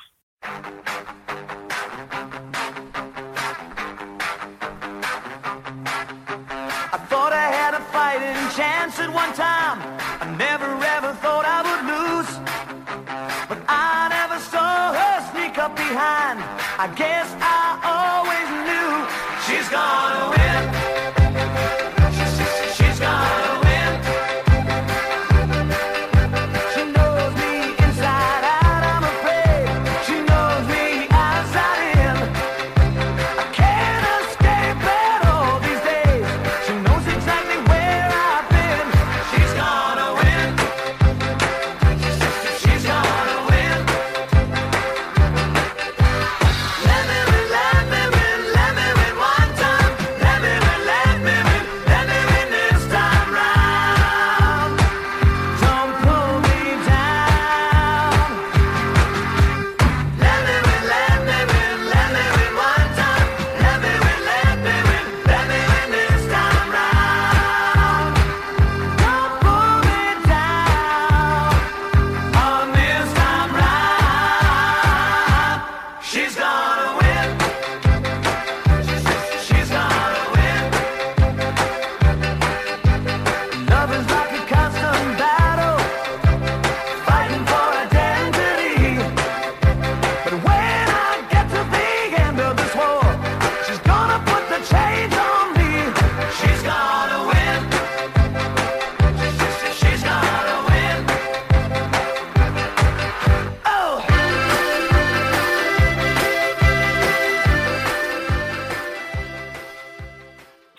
Chance at one time. I never ever thought I would lose. But I never saw her sneak up behind. I guess I always knew she's gonna win.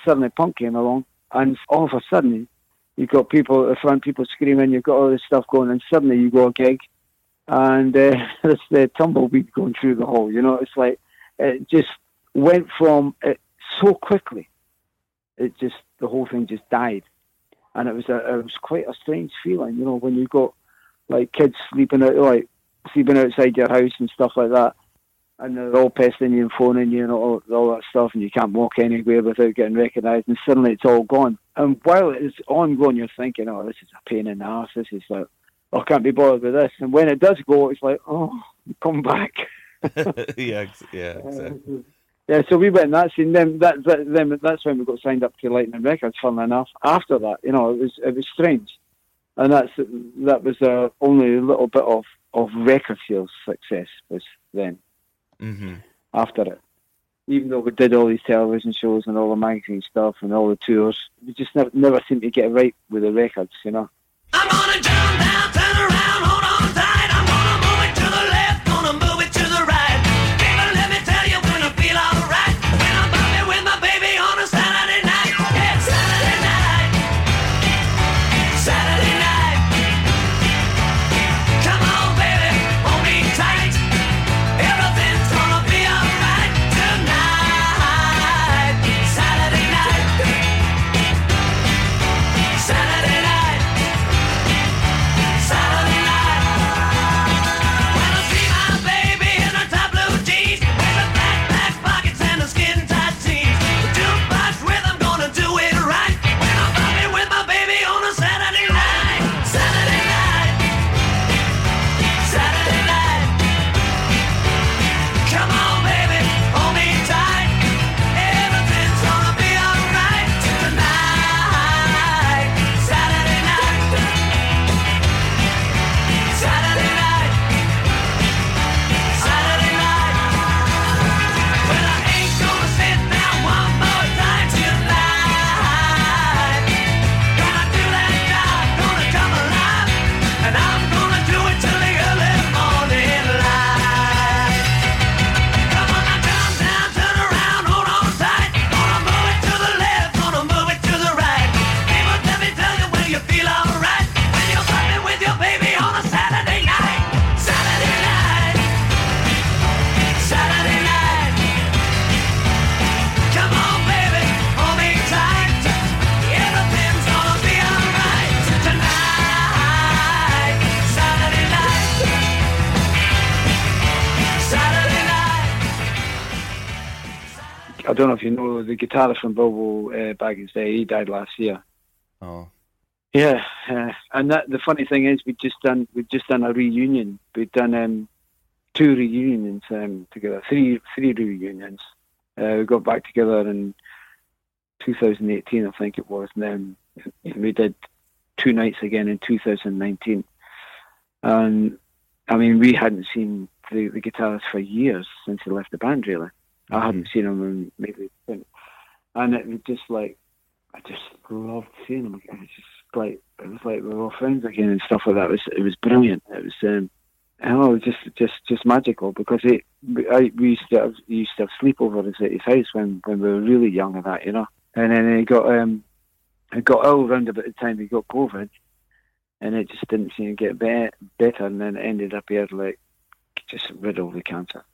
Suddenly, punk came along, and all of a sudden, you've got people at the front, people screaming. You've got all this stuff going, and suddenly you go a gig, and uh, [laughs] it's the tumbleweed going through the hall. You know, it's like it just went from it so quickly. It just the whole thing just died, and it was a it was quite a strange feeling. You know, when you've got like kids sleeping out like sleeping outside your house and stuff like that, and they're all pestering you and phoning you and all, all that stuff, and you can't walk anywhere without getting recognised, and suddenly it's all gone. And while it's ongoing, you're thinking, "Oh, this is a pain in the ass. This is like, oh, I can't be bothered with this." And when it does go, it's like, "Oh, come back." [laughs] [laughs] yeah, yeah, exactly. Yeah, so we went in that scene. Then that, that then that's when we got signed up to Lightning Records. Funnily enough, after that, you know, it was it was strange, and that's that was uh, only a little bit of of record sales success was then hmm after it. Even though we did all these television shows and all the magazine stuff and all the tours, we just never never seemed to get it right with the records, you know. Don't know if you know the guitarist from Bilbo uh, Baggins Day. He died last year. Oh, Yeah, uh, and that the funny thing is, we just done we just done a reunion. We've done um, two reunions um, together, three three reunions. Uh, we got back together in 2018, I think it was, and then we did two nights again in 2019. And I mean, we hadn't seen the, the guitarist for years since he left the band. Really, I hadn't seen him in maybe, and it was just like I just loved seeing him. It was just like it was like we were all friends again and stuff like that. It was it was brilliant. It was um, oh, it was just just just magical because it I, we used to have, we used to have sleepovers at his house when when we were really young and that you know. And then he got um he got ill around about the time he got COVID, and it just didn't seem to get be- better. And then it ended up here like just riddled with cancer.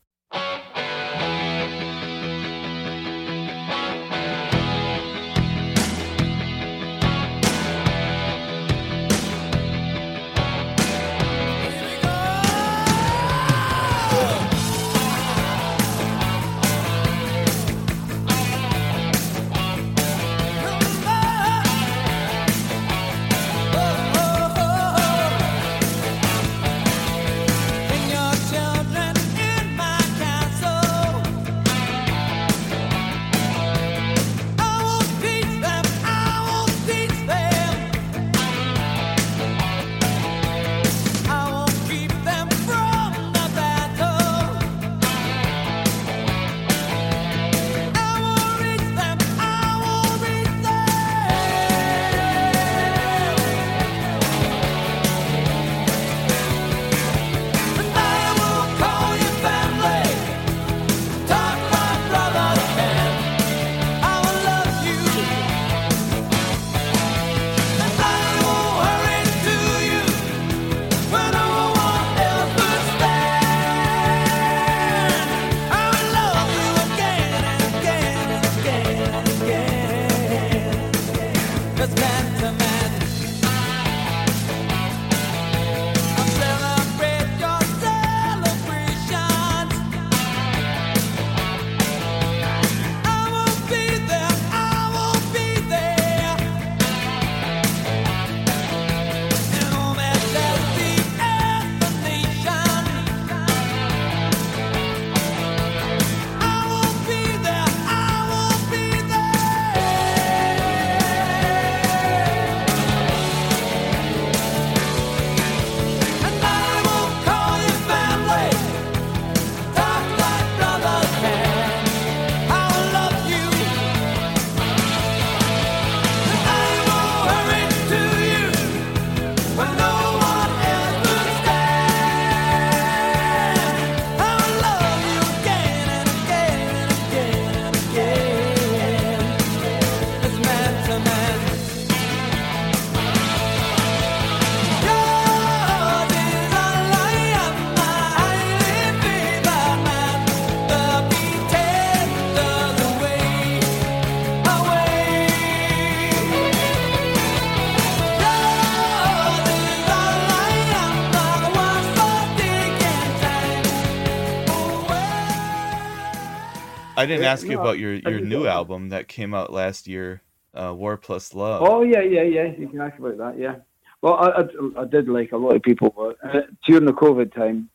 I didn't ask you about your your new album that came out last year, uh, War Plus Love. Oh yeah, yeah, yeah. You can ask about that. Yeah. Well, I, I, I did like a lot of people, but uh, during the COVID time,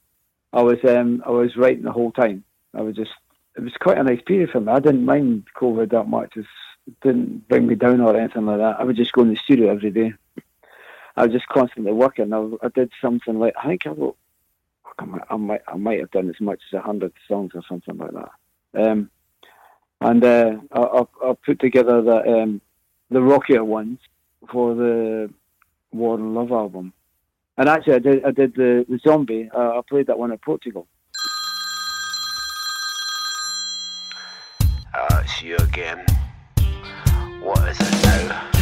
I was um I was writing the whole time. I was just it was quite a nice period for me. I didn't mind COVID that much. It didn't bring me down or anything like that. I would just go in the studio every day. I was just constantly working. I, I did something like I think I wrote. I might, I might I might have done as much as a hundred songs or something like that. Um, and uh, I, I, put together the um, the rockier ones for the War and Love album. And actually, I did I did the, the zombie. Uh, I played that one in Portugal. Uh, it's you again. What is it now?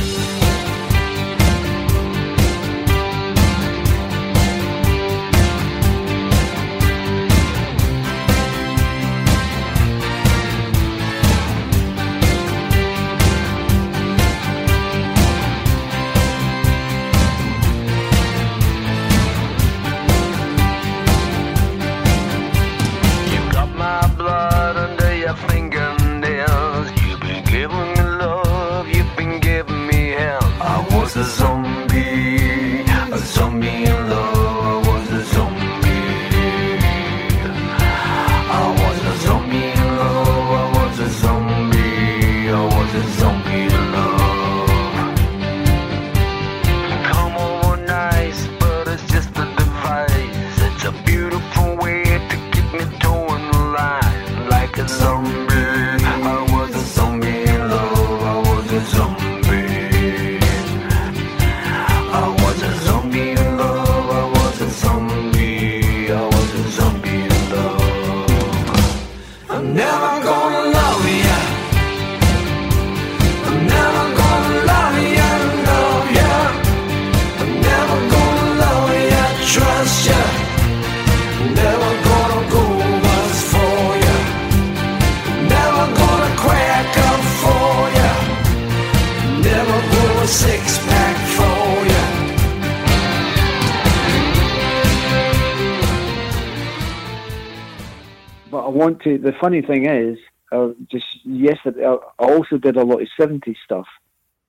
The funny thing is, uh, just yesterday, I I also did a lot of '70s stuff,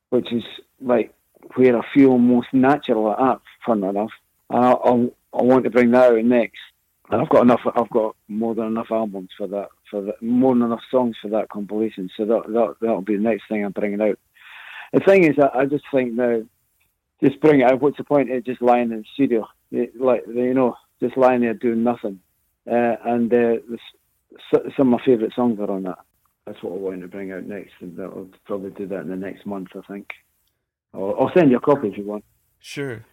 which is like where I feel most natural at. Fun enough, and I, I, I want to bring that out next. And I've got enough. I've got more than enough albums for that. For more than enough songs for that compilation. So that that that'll be the next thing I'm bringing out. The thing is, I, I just think now, just bring it out. What's the point of just lying in the studio, like you know, just lying there doing nothing? uh, and uh, the, some of my favourite songs are on that. That's what I want to bring out next, and I'll probably do that in the next month, I think. I'll, I'll send you a copy if you want. Sure.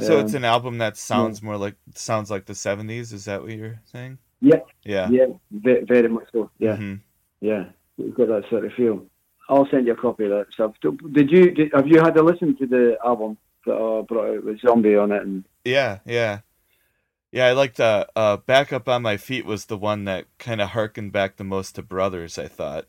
So it's Um, an album that sounds more like sounds like the '70s. Is that what you're saying? Yeah, Yeah. yeah, ve- very much so. Yeah, Mhm. yeah, we've got that sort of feel. I'll send you a copy of that stuff. Did you? Did, have you had to listen to the album that I brought out with Zombie on it? And Yeah. Yeah. Yeah. I liked uh, uh, "Back Up on My Feet" was the one that kind of harkened back the most to Brothers. I thought.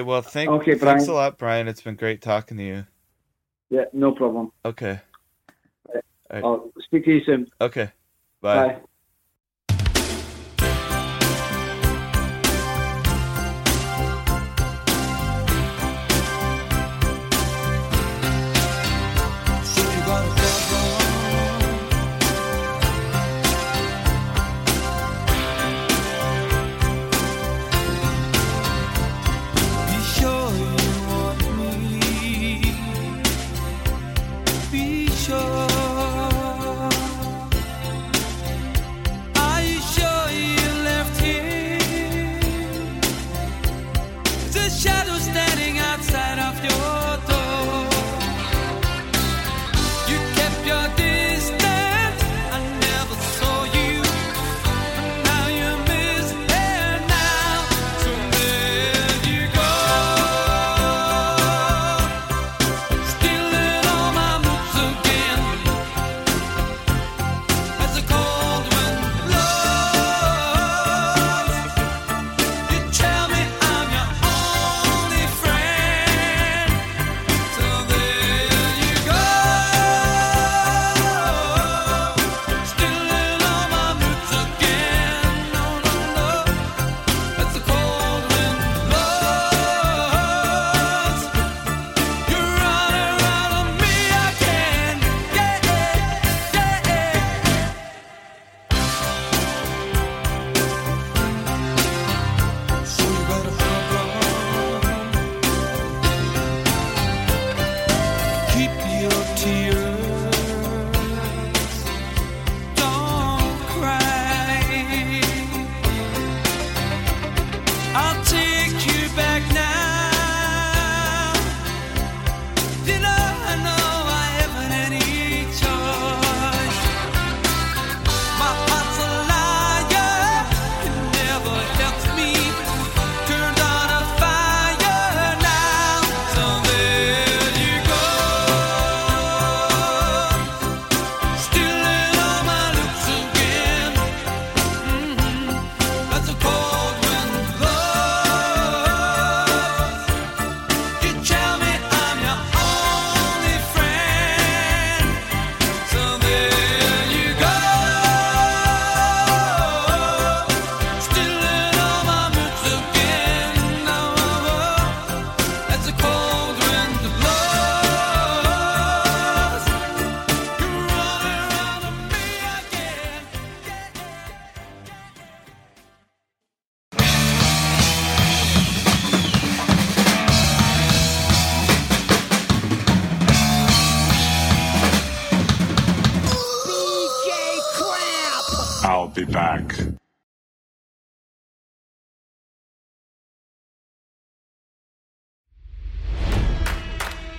Okay. Well, thank. Okay, Brian. Thanks a lot, Brian. It's been great talking to you. yeah, no problem. Okay. I'll speak to you soon. Okay. Bye. Bye.